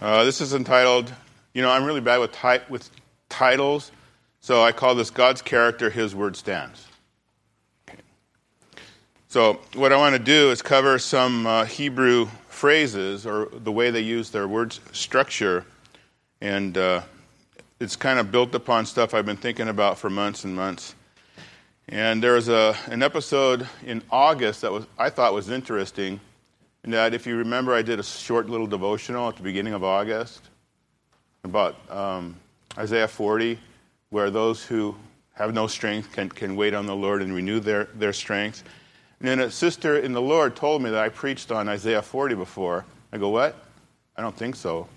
Uh, this is entitled, you know, I'm really bad with, ti- with titles, so I call this God's Character, His Word Stands. Okay. So, what I want to do is cover some uh, Hebrew phrases or the way they use their word structure, and uh, it's kind of built upon stuff I've been thinking about for months and months. And there was a, an episode in August that was, I thought was interesting. And that, if you remember, I did a short little devotional at the beginning of August about um, Isaiah 40, where those who have no strength can, can wait on the Lord and renew their, their strength. And then a sister in the Lord told me that I preached on Isaiah 40 before. I go, What? I don't think so.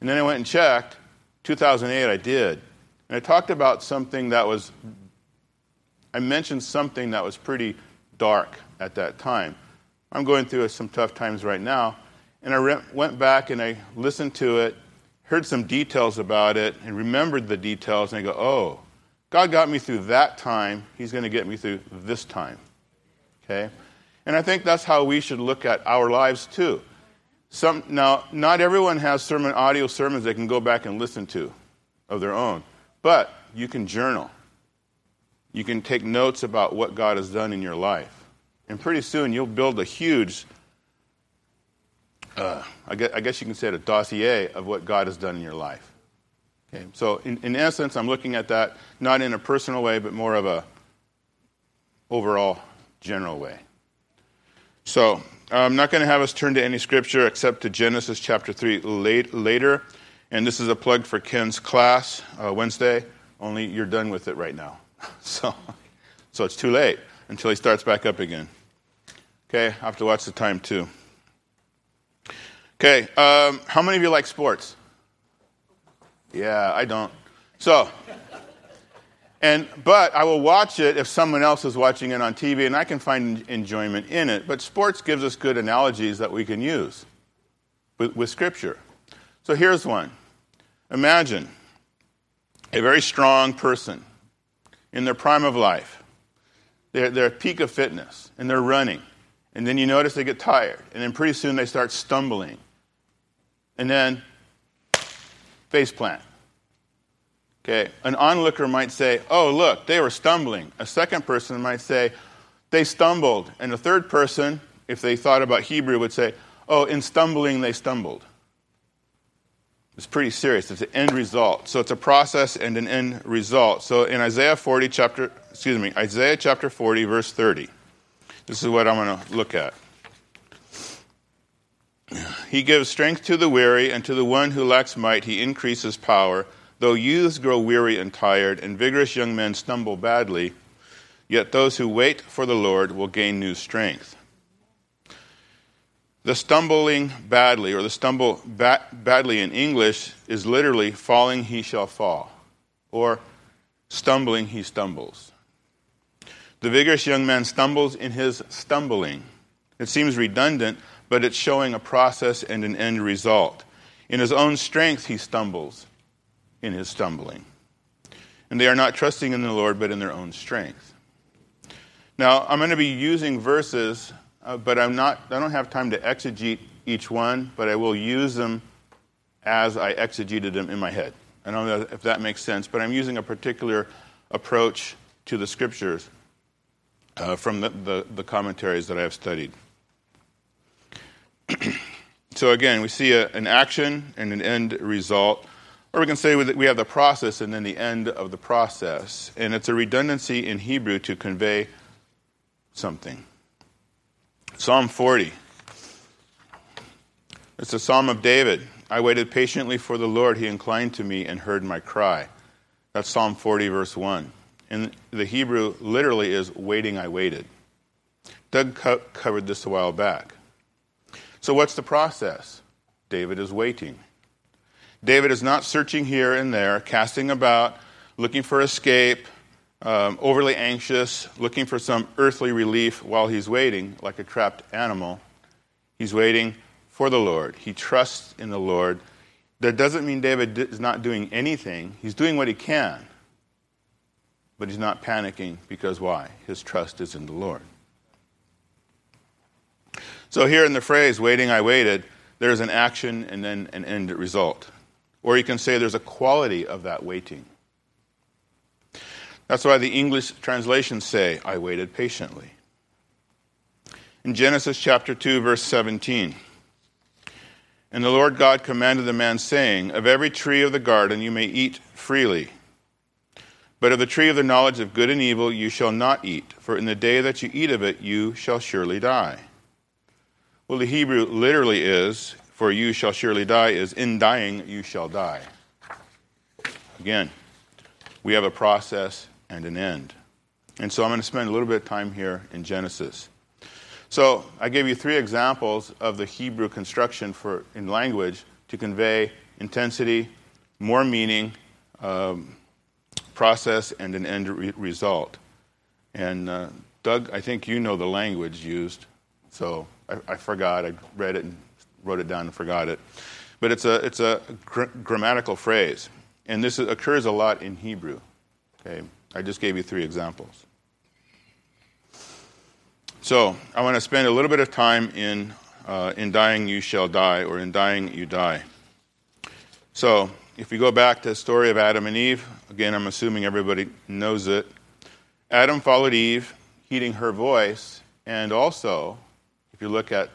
And then I went and checked. 2008, I did. And I talked about something that was I mentioned something that was pretty dark at that time. I'm going through some tough times right now, and I re- went back and I listened to it, heard some details about it, and remembered the details, and I go, oh, God got me through that time, He's going to get me through this time. Okay? And I think that's how we should look at our lives too. Some, now, not everyone has sermon audio sermons they can go back and listen to of their own, but you can journal. You can take notes about what God has done in your life. And pretty soon you'll build a huge, uh, I, guess, I, guess, you can say it, a dossier of what God has done in your life. Okay, so in, in essence, I'm looking at that not in a personal way, but more of a overall general way. So I'm not going to have us turn to any scripture except to Genesis chapter 3 late, later. And this is a plug for Ken's class uh, Wednesday, only you're done with it right now. so, so it's too late until he starts back up again. Okay, I have to watch the time too. Okay, um, how many of you like sports? Yeah, I don't. So, and but I will watch it if someone else is watching it on TV, and I can find enjoyment in it. But sports gives us good analogies that we can use with, with Scripture. So here's one. Imagine a very strong person in their prime of life. They're, they're at peak of fitness and they're running. And then you notice they get tired. And then pretty soon they start stumbling. And then face plant. Okay, an onlooker might say, Oh, look, they were stumbling. A second person might say, They stumbled. And a third person, if they thought about Hebrew, would say, Oh, in stumbling they stumbled. It's pretty serious. It's an end result. So it's a process and an end result. So in Isaiah 40 chapter excuse me, Isaiah chapter 40 verse 30. This is what I'm going to look at. He gives strength to the weary and to the one who lacks might he increases power. Though youths grow weary and tired and vigorous young men stumble badly, yet those who wait for the Lord will gain new strength. The stumbling badly, or the stumble ba- badly in English, is literally falling he shall fall, or stumbling he stumbles. The vigorous young man stumbles in his stumbling. It seems redundant, but it's showing a process and an end result. In his own strength, he stumbles in his stumbling. And they are not trusting in the Lord, but in their own strength. Now, I'm going to be using verses uh, but I'm not, I don't have time to exegete each one, but I will use them as I exegeted them in my head. I don't know if that makes sense, but I'm using a particular approach to the scriptures uh, from the, the, the, commentaries that I have studied. so again, we see a, an action and an end result, or we can say we have the process and then the end of the process. And it's a redundancy in Hebrew to convey something. Psalm 40. It's a psalm of David. I waited patiently for the Lord. He inclined to me and heard my cry. That's Psalm 40, verse 1. And the Hebrew literally is waiting, I waited. Doug co- covered this a while back. So, what's the process? David is waiting. David is not searching here and there, casting about, looking for escape, um, overly anxious, looking for some earthly relief while he's waiting, like a trapped animal. He's waiting for the Lord. He trusts in the Lord. That doesn't mean David is not doing anything. He's doing what he can. But he's not panicking because why? His trust is in the Lord. So, here in the phrase, waiting, I waited, there's an action and then an end result. Or you can say there's a quality of that waiting. That's why the English translations say, I waited patiently. In Genesis chapter 2, verse 17, and the Lord God commanded the man, saying, Of every tree of the garden you may eat freely. But of the tree of the knowledge of good and evil you shall not eat, for in the day that you eat of it you shall surely die. Well, the Hebrew literally is, For you shall surely die, is in dying you shall die. Again, we have a process and an end. And so I'm going to spend a little bit of time here in Genesis. So I gave you three examples of the Hebrew construction for in language to convey intensity, more meaning, um, process, and an end re- result. And uh, Doug, I think you know the language used, so I, I, forgot. I read it and wrote it down and forgot it. But it's a it's a gr- grammatical phrase, and this occurs a lot in Hebrew. Okay, I just gave you three examples. So I want to spend a little bit of time in uh, in dying you shall die, or in dying you die. So if we go back to the story of Adam and Eve, again I'm assuming everybody knows it. Adam followed Eve, heeding her voice, and also, if you look at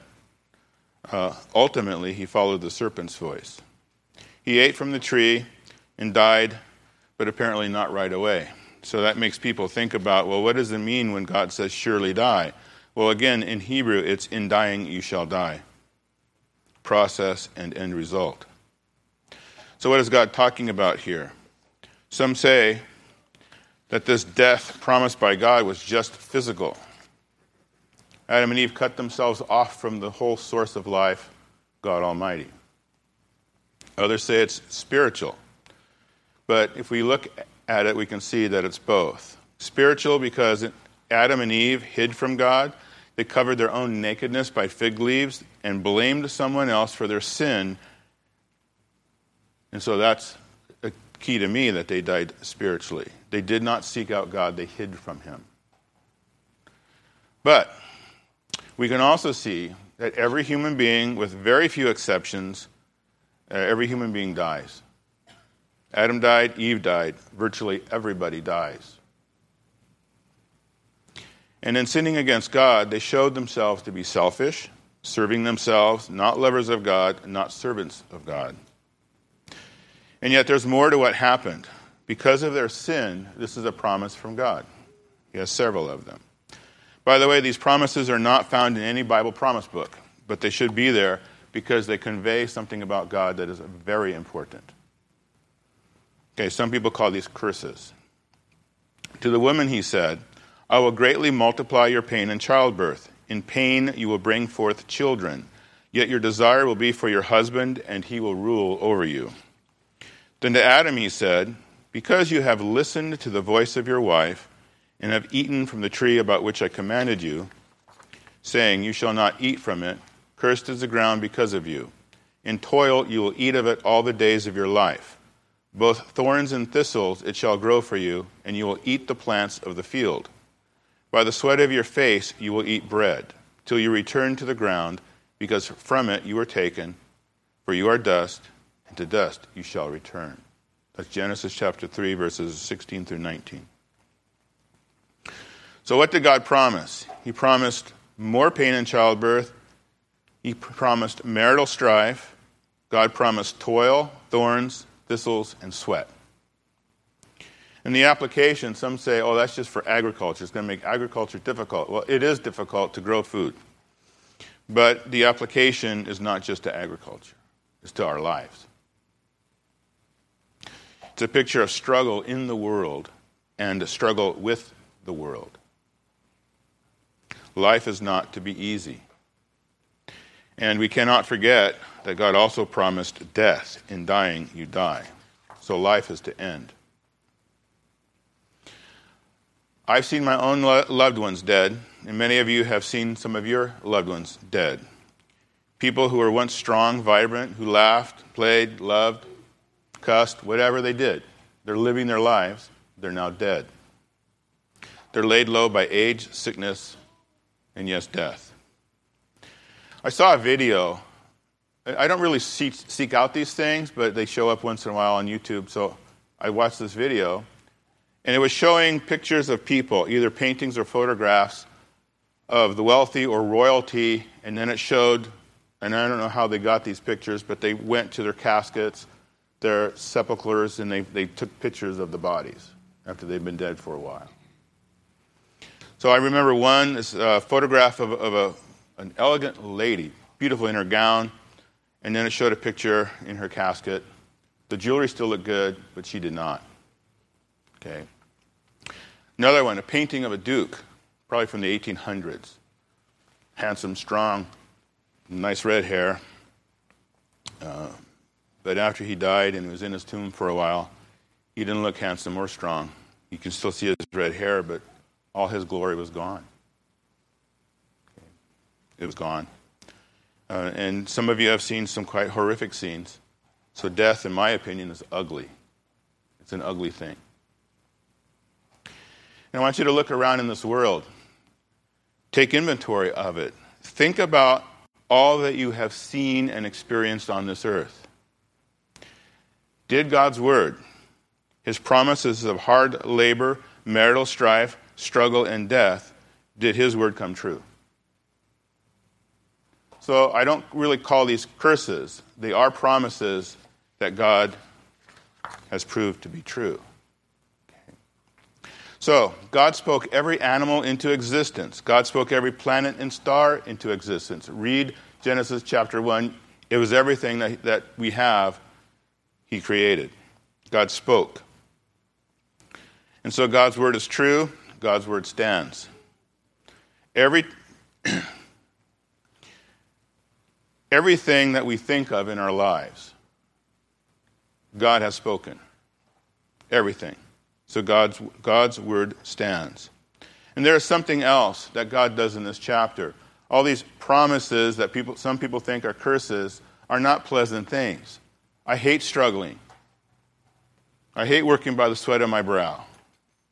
uh, ultimately, he followed the serpent's voice. He ate from the tree and died, but apparently not right away. So that makes people think about well, what does it mean when God says, surely die? Well, again, in Hebrew, it's in dying you shall die. Process and end result. So, what is God talking about here? Some say that this death promised by God was just physical. Adam and Eve cut themselves off from the whole source of life, God Almighty. Others say it's spiritual. But if we look at it, we can see that it's both. Spiritual because Adam and Eve hid from God they covered their own nakedness by fig leaves and blamed someone else for their sin. And so that's a key to me that they died spiritually. They did not seek out God, they hid from Him. But we can also see that every human being, with very few exceptions, uh, every human being dies. Adam died, Eve died, virtually everybody dies. And in sinning against God, they showed themselves to be selfish, serving themselves, not lovers of God, not servants of God. And yet there's more to what happened. Because of their sin, this is a promise from God. He has several of them. By the way, these promises are not found in any Bible promise book, but they should be there because they convey something about God that is very important. Okay, some people call these curses. To the woman, he said, I will greatly multiply your pain in childbirth. In pain you will bring forth children. Yet your desire will be for your husband, and he will rule over you. Then to Adam he said, Because you have listened to the voice of your wife, and have eaten from the tree about which I commanded you, saying, You shall not eat from it, cursed is the ground because of you. In toil you will eat of it all the days of your life. Both thorns and thistles it shall grow for you, and you will eat the plants of the field. By the sweat of your face you will eat bread, till you return to the ground, because from it you were taken, for you are dust, and to dust you shall return. That's Genesis chapter 3, verses 16 through 19. So, what did God promise? He promised more pain in childbirth, He promised marital strife, God promised toil, thorns, thistles, and sweat. In the application, some say, oh, that's just for agriculture. It's going to make agriculture difficult. Well, it is difficult to grow food. But the application is not just to agriculture, it's to our lives. It's a picture of struggle in the world and a struggle with the world. Life is not to be easy. And we cannot forget that God also promised death. In dying, you die. So life is to end. I've seen my own lo- loved ones dead, and many of you have seen some of your loved ones dead. People who were once strong, vibrant, who laughed, played, loved, cussed, whatever they did. They're living their lives, they're now dead. They're laid low by age, sickness, and yes, death. I saw a video I don't really seek, seek out these things, but they show up once in a while on YouTube. So I watched this video, and it was showing pictures of people, either paintings or photographs of the wealthy or royalty, and then it showed, and I don't know how they got these pictures, but they went to their caskets, their sepulchres, and they, they took pictures of the bodies after they'd been dead for a while. So I remember one, this uh, photograph of, of a, an elegant lady, beautiful in her gown, and then it showed a picture in her casket. The jewelry still looked good, but she did not. Okay. Another one, a painting of a duke, probably from the 1800s. Handsome, strong, nice red hair. Uh, but after he died and was in his tomb for a while, he didn't look handsome or strong. You can still see his red hair, but all his glory was gone. It was gone. Uh, and some of you have seen some quite horrific scenes. So, death, in my opinion, is ugly. It's an ugly thing. And I want you to look around in this world, take inventory of it. Think about all that you have seen and experienced on this earth. Did God's word, his promises of hard labor, marital strife, struggle, and death, did his word come true? So I don't really call these curses. They are promises that God has proved to be true. Okay. So, God spoke every animal into existence. God spoke every planet and star into existence. Read Genesis chapter 1. It was everything that, that we have, He created. God spoke. And so God's word is true. God's word stands. Every, everything that we think of in our lives, God has spoken. Everything. So God's, God's word stands. And there is something else that God does in this chapter. All these promises that people, some people think are curses are not pleasant things. I hate struggling. I hate working by the sweat of my brow.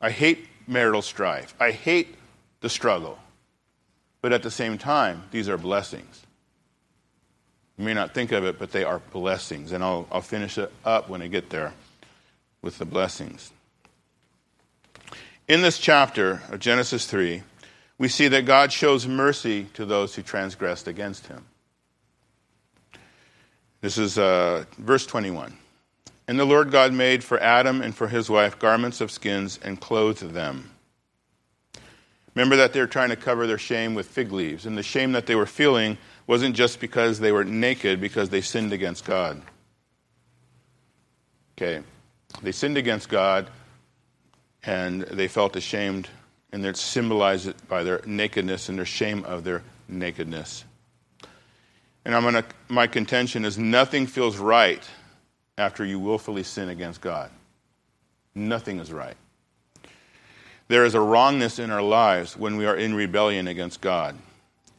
I hate marital strife. I hate the struggle. But at the same time, these are blessings. You may not think of it, but they are blessings. And I'll, I'll finish it up when I get there with the blessings. In this chapter of Genesis 3, we see that God shows mercy to those who transgressed against him. This is uh, verse 21. And the Lord God made for Adam and for his wife garments of skins and clothed them. Remember that they were trying to cover their shame with fig leaves, and the shame that they were feeling wasn't just because they were naked, because they sinned against God. Okay. They sinned against God, and they felt ashamed, and they're symbolized it by their nakedness and their shame of their nakedness. And I'm gonna, my contention is nothing feels right after you willfully sin against God. Nothing is right. There is a wrongness in our lives when we are in rebellion against God,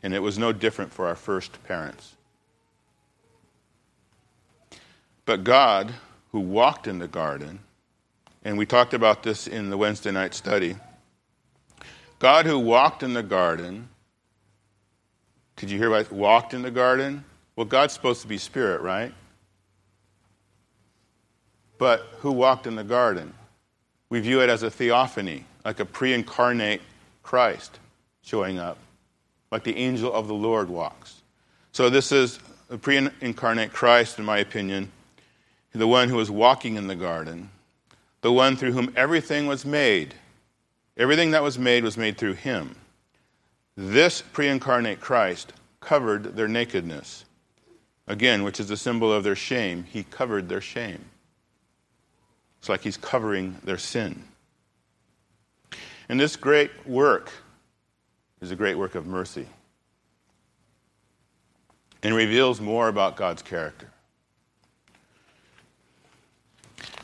and it was no different for our first parents. But God, who walked in the garden, and we talked about this in the Wednesday night study, God who walked in the garden, did you hear about walked in the garden? Well, God's supposed to be spirit, right? But who walked in the garden? We view it as a theophany, like a pre incarnate Christ showing up, like the angel of the Lord walks. So, this is a pre incarnate Christ, in my opinion, the one who was walking in the garden, the one through whom everything was made. Everything that was made was made through him. This pre incarnate Christ covered their nakedness. Again, which is a symbol of their shame. He covered their shame. It's like he's covering their sin. And this great work is a great work of mercy and reveals more about God's character.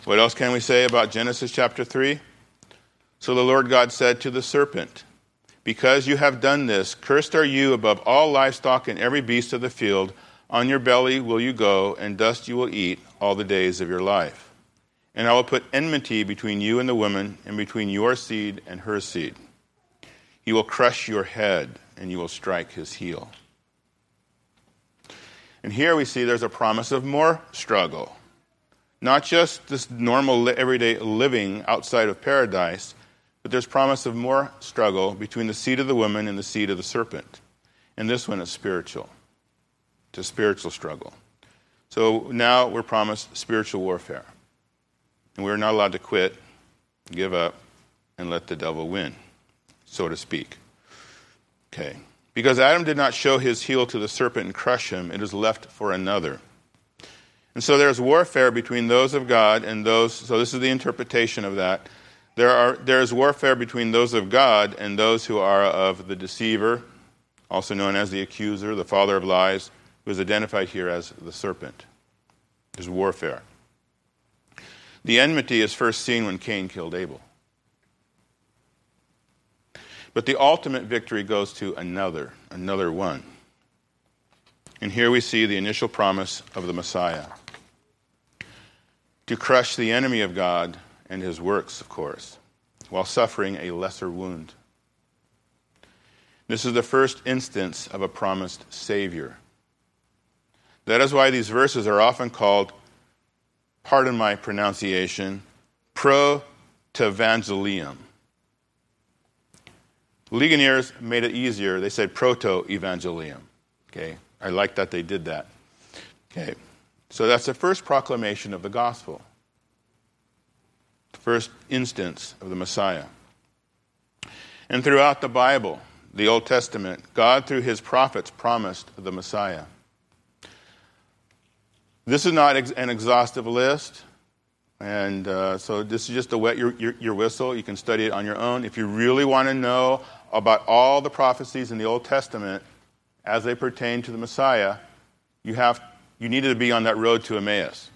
What else can we say about Genesis chapter 3? So the Lord God said to the serpent, Because you have done this, cursed are you above all livestock and every beast of the field. On your belly will you go, and dust you will eat all the days of your life. And I will put enmity between you and the woman, and between your seed and her seed. He will crush your head, and you will strike his heel. And here we see there's a promise of more struggle. Not just this normal everyday living outside of paradise, but there's promise of more struggle between the seed of the woman and the seed of the serpent. And this one is spiritual. It's a spiritual struggle. So now we're promised spiritual warfare. And we're not allowed to quit, give up, and let the devil win, so to speak. Okay. Because Adam did not show his heel to the serpent and crush him, it is left for another. And so there's warfare between those of God and those, so this is the interpretation of that. There, are, there is warfare between those of God and those who are of the deceiver, also known as the accuser, the father of lies, who is identified here as the serpent. There's warfare. The enmity is first seen when Cain killed Abel. But the ultimate victory goes to another, another one. And here we see the initial promise of the Messiah to crush the enemy of God and his works, of course, while suffering a lesser wound. This is the first instance of a promised Savior. That is why these verses are often called, pardon my pronunciation, proto-evangelium. Ligoniers made it easier. They said proto-evangelium. Okay, I like that they did that. Okay, so that's the first proclamation of the gospel, the first instance of the Messiah. And throughout the Bible, the Old Testament, God, through his prophets, promised the Messiah. This is not an exhaustive list, and uh, so this is just to wet your, your, your whistle. You can study it on your own. If you really want to know about all the prophecies in the Old Testament as they pertain to the Messiah, you, have, you needed to be on that road to Emmaus,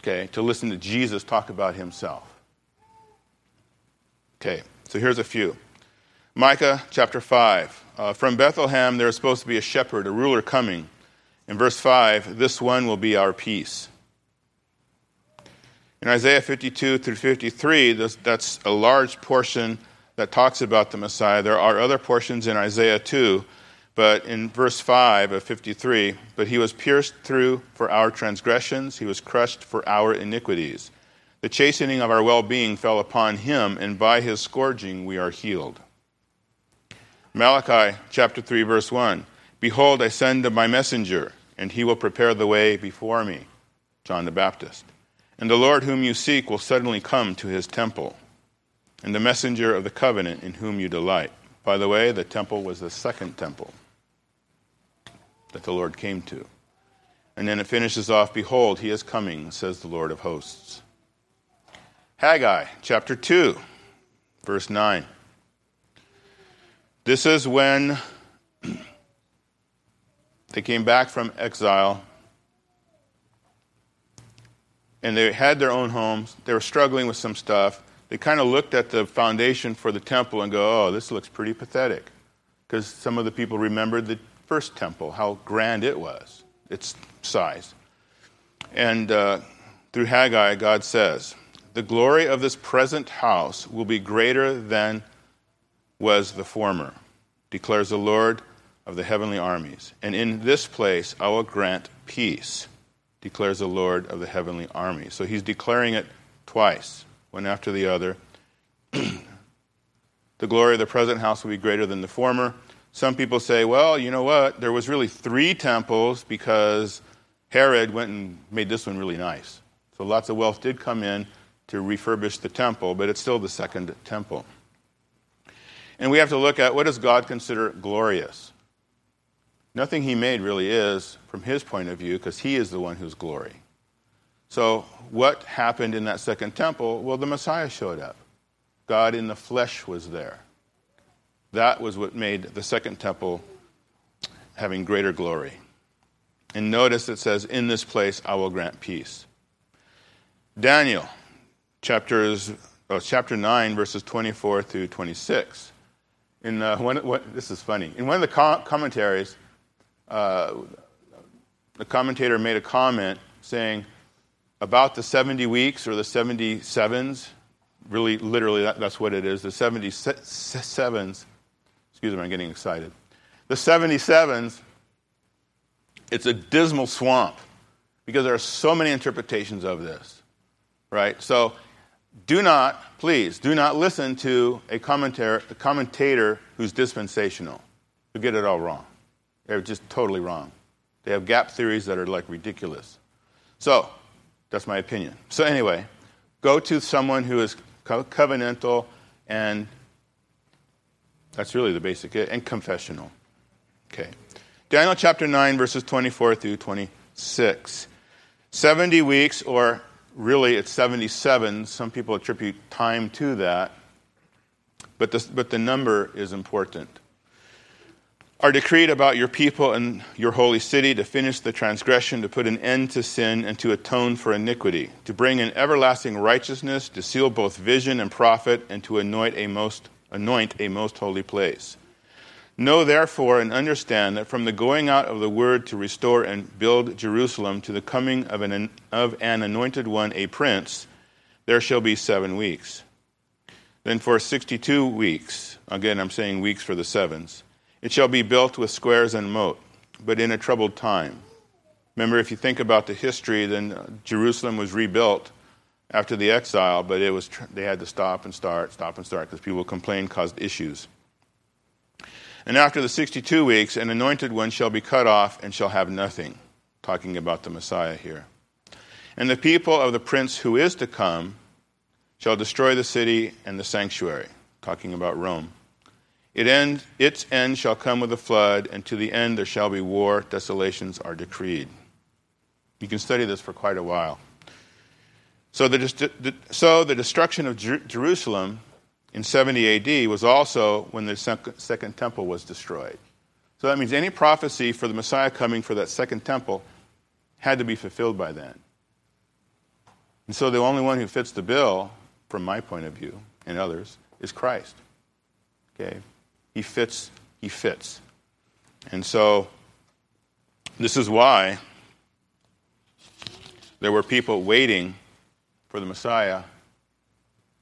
okay, to listen to Jesus talk about himself. Okay, so here's a few. Micah chapter 5. Uh, from Bethlehem, there is supposed to be a shepherd, a ruler coming. In verse 5, this one will be our peace. In Isaiah 52 through 53, that's a large portion that talks about the Messiah. There are other portions in Isaiah 2, but in verse 5 of 53, but he was pierced through for our transgressions, he was crushed for our iniquities. The chastening of our well being fell upon him, and by his scourging we are healed. Malachi chapter 3, verse 1 Behold, I send my messenger, and he will prepare the way before me. John the Baptist. And the Lord whom you seek will suddenly come to his temple, and the messenger of the covenant in whom you delight. By the way, the temple was the second temple that the Lord came to. And then it finishes off Behold, he is coming, says the Lord of hosts. Haggai chapter 2, verse 9. This is when they came back from exile and they had their own homes. They were struggling with some stuff. They kind of looked at the foundation for the temple and go, oh, this looks pretty pathetic. Because some of the people remembered the first temple, how grand it was, its size. And uh, through Haggai, God says, The glory of this present house will be greater than was the former, declares the Lord of the heavenly armies. And in this place I will grant peace, declares the Lord of the heavenly armies. So he's declaring it twice, one after the other. the glory of the present house will be greater than the former. Some people say, well, you know what? There was really three temples because Herod went and made this one really nice. So lots of wealth did come in to refurbish the temple, but it's still the second temple. And we have to look at what does God consider glorious? Nothing he made really is from his point of view because he is the one who's glory. So, what happened in that second temple? Well, the Messiah showed up. God in the flesh was there. That was what made the second temple having greater glory. And notice it says, In this place I will grant peace. Daniel, chapters, oh, chapter 9, verses 24 through 26 in uh, one, what, this is funny. In one of the commentaries, uh, the commentator made a comment saying about the 70 weeks or the 77s, really, literally, that, that's what it is, the 77s, excuse me, I'm getting excited. The 77s It's a dismal swamp because there are so many interpretations of this, right? So do not, please, do not listen to a commentator, a commentator who's dispensational. You get it all wrong. They're just totally wrong. They have gap theories that are like ridiculous. So, that's my opinion. So, anyway, go to someone who is co- covenantal and that's really the basic eh, and confessional. Okay. Daniel chapter 9, verses 24 through 26. 70 weeks, or really it's 77. Some people attribute time to that, but the, but the number is important. Are decreed about your people and your holy city to finish the transgression, to put an end to sin, and to atone for iniquity, to bring in everlasting righteousness, to seal both vision and prophet, and to anoint a most, anoint a most holy place. Know therefore and understand that from the going out of the word to restore and build Jerusalem to the coming of an, of an anointed one, a prince, there shall be seven weeks. Then for 62 weeks, again I'm saying weeks for the sevens, it shall be built with squares and moat, but in a troubled time. Remember, if you think about the history, then uh, Jerusalem was rebuilt after the exile, but it was they had to stop and start, stop and start, because people complained, caused issues. And after the 62 weeks, an anointed one shall be cut off and shall have nothing. Talking about the Messiah here. And the people of the prince who is to come shall destroy the city and the sanctuary. Talking about Rome. It end, its end shall come with a flood, and to the end there shall be war. Desolations are decreed. You can study this for quite a while. So the, so the destruction of Jerusalem in 70 AD was also when the second temple was destroyed. So that means any prophecy for the Messiah coming for that second temple had to be fulfilled by then. And so the only one who fits the bill, from my point of view and others, is Christ. Okay? He fits, he fits. And so this is why there were people waiting for the Messiah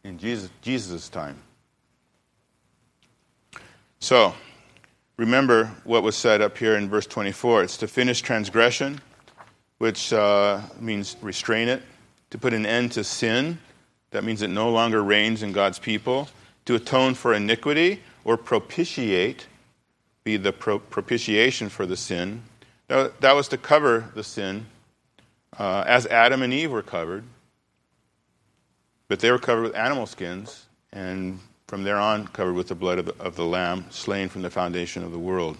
in Jesus' time. So, remember what was said up here in verse 24. It's to finish transgression, which uh, means restrain it, to put an end to sin, that means it no longer reigns in God's people, to atone for iniquity or propitiate, be the pro- propitiation for the sin. That, that was to cover the sin uh, as Adam and Eve were covered. But they were covered with animal skins, and from there on, covered with the blood of the, of the Lamb, slain from the foundation of the world.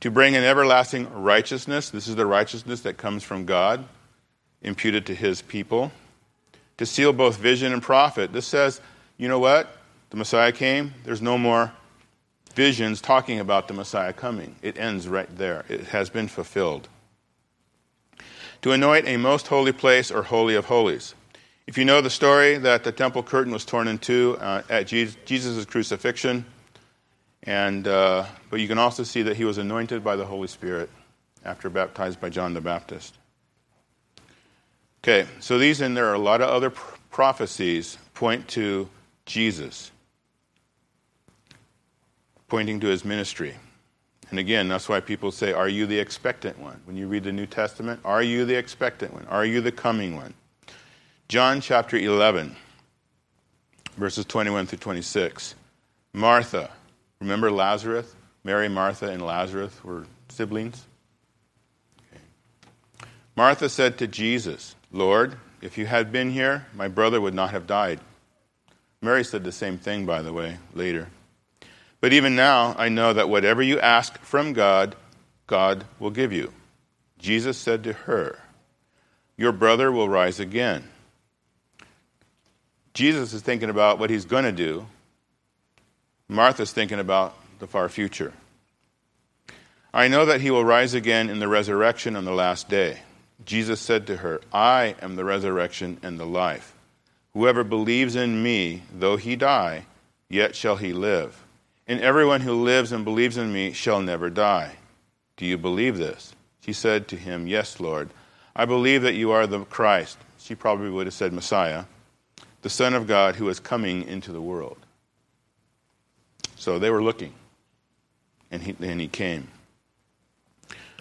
To bring an everlasting righteousness, this is the righteousness that comes from God, imputed to his people. To seal both vision and prophet. This says, you know what? The Messiah came, there's no more visions talking about the Messiah coming. It ends right there. It has been fulfilled. To anoint a most holy place or holy of holies. If you know the story that the temple curtain was torn in two uh, at Jesus' crucifixion, and, uh, but you can also see that he was anointed by the Holy Spirit after baptized by John the Baptist. Okay, so these and there are a lot of other prophecies point to Jesus, pointing to his ministry. And again, that's why people say, Are you the expectant one? When you read the New Testament, are you the expectant one? Are you the coming one? John chapter 11, verses 21 through 26. Martha, remember Lazarus? Mary, Martha, and Lazarus were siblings. Okay. Martha said to Jesus, Lord, if you had been here, my brother would not have died. Mary said the same thing, by the way, later. But even now, I know that whatever you ask from God, God will give you. Jesus said to her, Your brother will rise again. Jesus is thinking about what he's going to do. Martha's thinking about the far future. I know that he will rise again in the resurrection on the last day. Jesus said to her, I am the resurrection and the life. Whoever believes in me, though he die, yet shall he live. And everyone who lives and believes in me shall never die. Do you believe this? She said to him, Yes, Lord. I believe that you are the Christ. She probably would have said Messiah the Son of God who is coming into the world. So they were looking, and he, he came.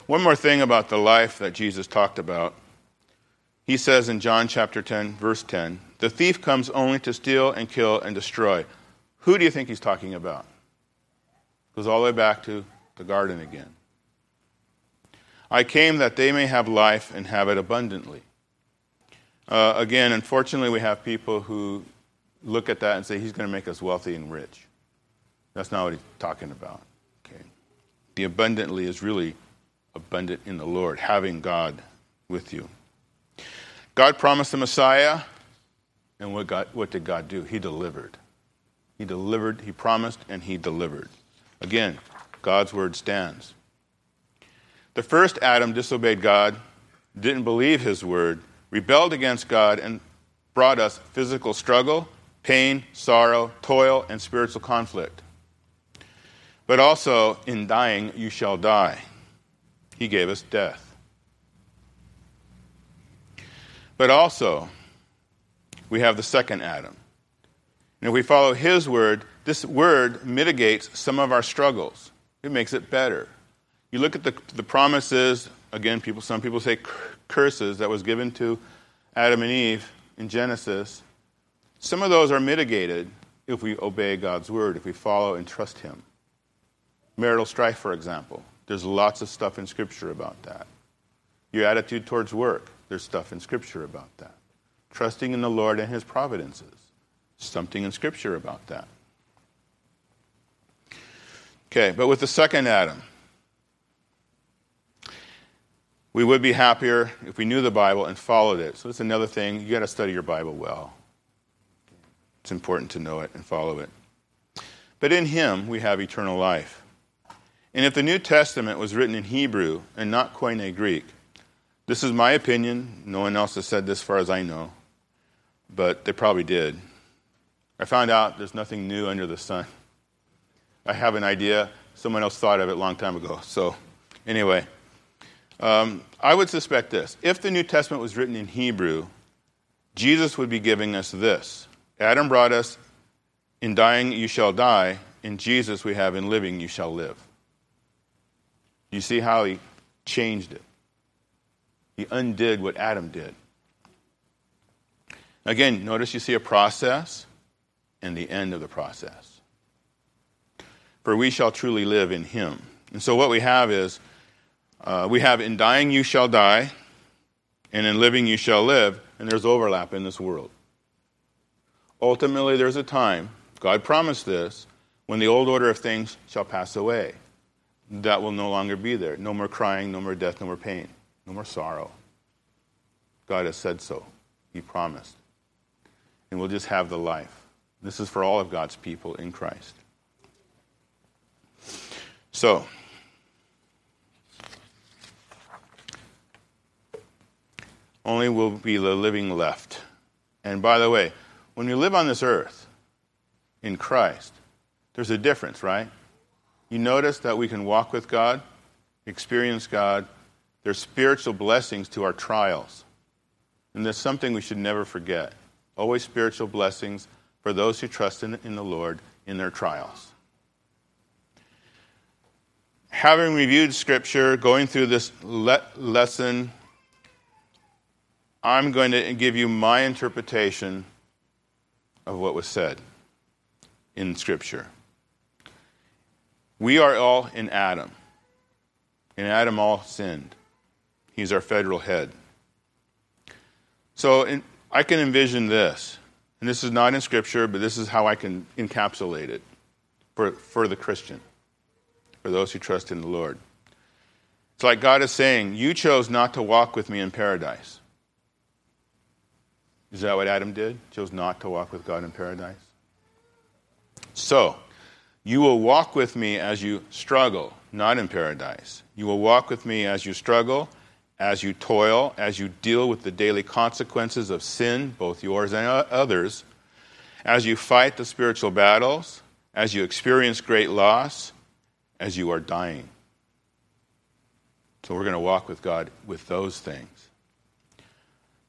One more thing about the life that Jesus talked about. He says in John chapter 10, verse 10, the thief comes only to steal and kill and destroy. Who do you think he's talking about? Goes all the way back to the garden again. I came that they may have life and have it abundantly. Uh, again, unfortunately, we have people who look at that and say he's going to make us wealthy and rich. That's not what he's talking about. Okay. The abundantly is really abundant in the Lord, having God with you. God promised the Messiah, and what, God, what did God do? He delivered. He delivered, He promised, and He delivered. Again, God's word stands. The first Adam disobeyed God, didn't believe His word, rebelled against God, and brought us physical struggle, pain, sorrow, toil, and spiritual conflict. But also, in dying, you shall die. He gave us death. But also, we have the second Adam. And if we follow his word, this word mitigates some of our struggles. It makes it better. You look at the, the promises, again, people, some people say curses that was given to Adam and Eve in Genesis. Some of those are mitigated if we obey God's word, if we follow and trust him. Marital strife, for example. There's lots of stuff in Scripture about that. Your attitude towards work. There's stuff in Scripture about that. Trusting in the Lord and His providences. Something in Scripture about that. Okay, but with the second Adam, we would be happier if we knew the Bible and followed it. So that's another thing. You got to study your Bible well. It's important to know it and follow it. But in Him, we have eternal life. And if the New Testament was written in Hebrew and not Koine Greek, this is my opinion. No one else has said this, as far as I know, but they probably did. I found out there's nothing new under the sun. I have an idea. Someone else thought of it a long time ago. So, anyway, um, I would suspect this. If the New Testament was written in Hebrew, Jesus would be giving us this Adam brought us, in dying you shall die. In Jesus we have, in living you shall live. You see how he changed it. He undid what Adam did. Again, notice you see a process and the end of the process. For we shall truly live in him. And so what we have is uh, we have in dying you shall die, and in living you shall live, and there's overlap in this world. Ultimately, there's a time, God promised this, when the old order of things shall pass away. That will no longer be there. No more crying, no more death, no more pain no more sorrow. God has said so. He promised. And we'll just have the life. This is for all of God's people in Christ. So, only will be the living left. And by the way, when you live on this earth in Christ, there's a difference, right? You notice that we can walk with God, experience God, there's spiritual blessings to our trials. And there's something we should never forget. Always spiritual blessings for those who trust in, in the Lord in their trials. Having reviewed Scripture, going through this le- lesson, I'm going to give you my interpretation of what was said in Scripture. We are all in Adam. In Adam, all sinned. He's our federal head. So in, I can envision this, and this is not in Scripture, but this is how I can encapsulate it for, for the Christian, for those who trust in the Lord. It's like God is saying, You chose not to walk with me in paradise. Is that what Adam did? Chose not to walk with God in paradise? So, you will walk with me as you struggle, not in paradise. You will walk with me as you struggle as you toil, as you deal with the daily consequences of sin, both yours and others, as you fight the spiritual battles, as you experience great loss, as you are dying. So we're going to walk with God with those things.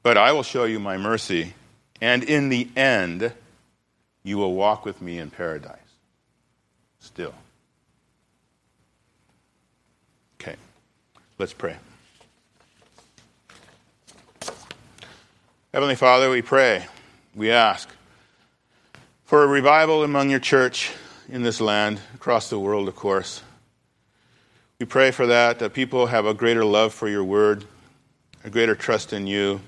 But I will show you my mercy, and in the end, you will walk with me in paradise. Still. Okay, let's pray. Heavenly Father, we pray, we ask for a revival among your church in this land, across the world, of course. We pray for that, that people have a greater love for your word, a greater trust in you,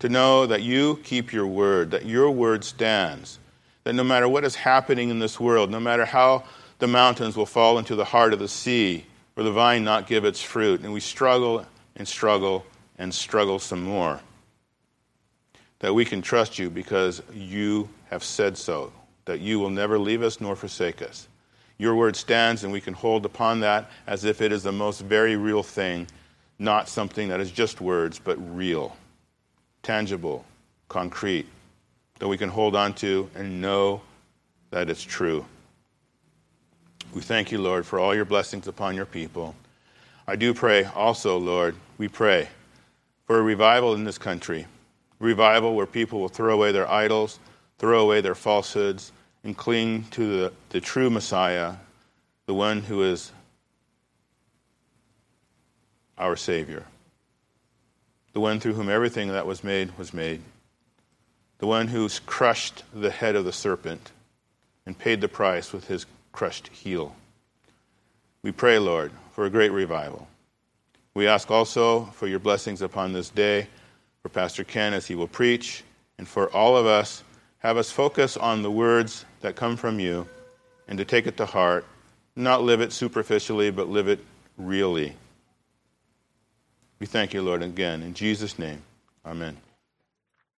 to know that you keep your word, that your word stands, that no matter what is happening in this world, no matter how the mountains will fall into the heart of the sea, or the vine not give its fruit, and we struggle and struggle and struggle some more that we can trust you because you have said so, that you will never leave us nor forsake us. Your word stands, and we can hold upon that as if it is the most very real thing, not something that is just words, but real, tangible, concrete, that we can hold on to and know that it's true. We thank you, Lord, for all your blessings upon your people. I do pray also, Lord, we pray for a revival in this country revival where people will throw away their idols, throw away their falsehoods, and cling to the, the true Messiah, the one who is our Savior, the one through whom everything that was made was made, the one who's crushed the head of the serpent and paid the price with his crushed heel. We pray, Lord, for a great revival. We ask also for your blessings upon this day for Pastor Ken as he will preach, and for all of us, have us focus on the words that come from you and to take it to heart, not live it superficially, but live it really. We thank you, Lord, again. In Jesus' name, amen.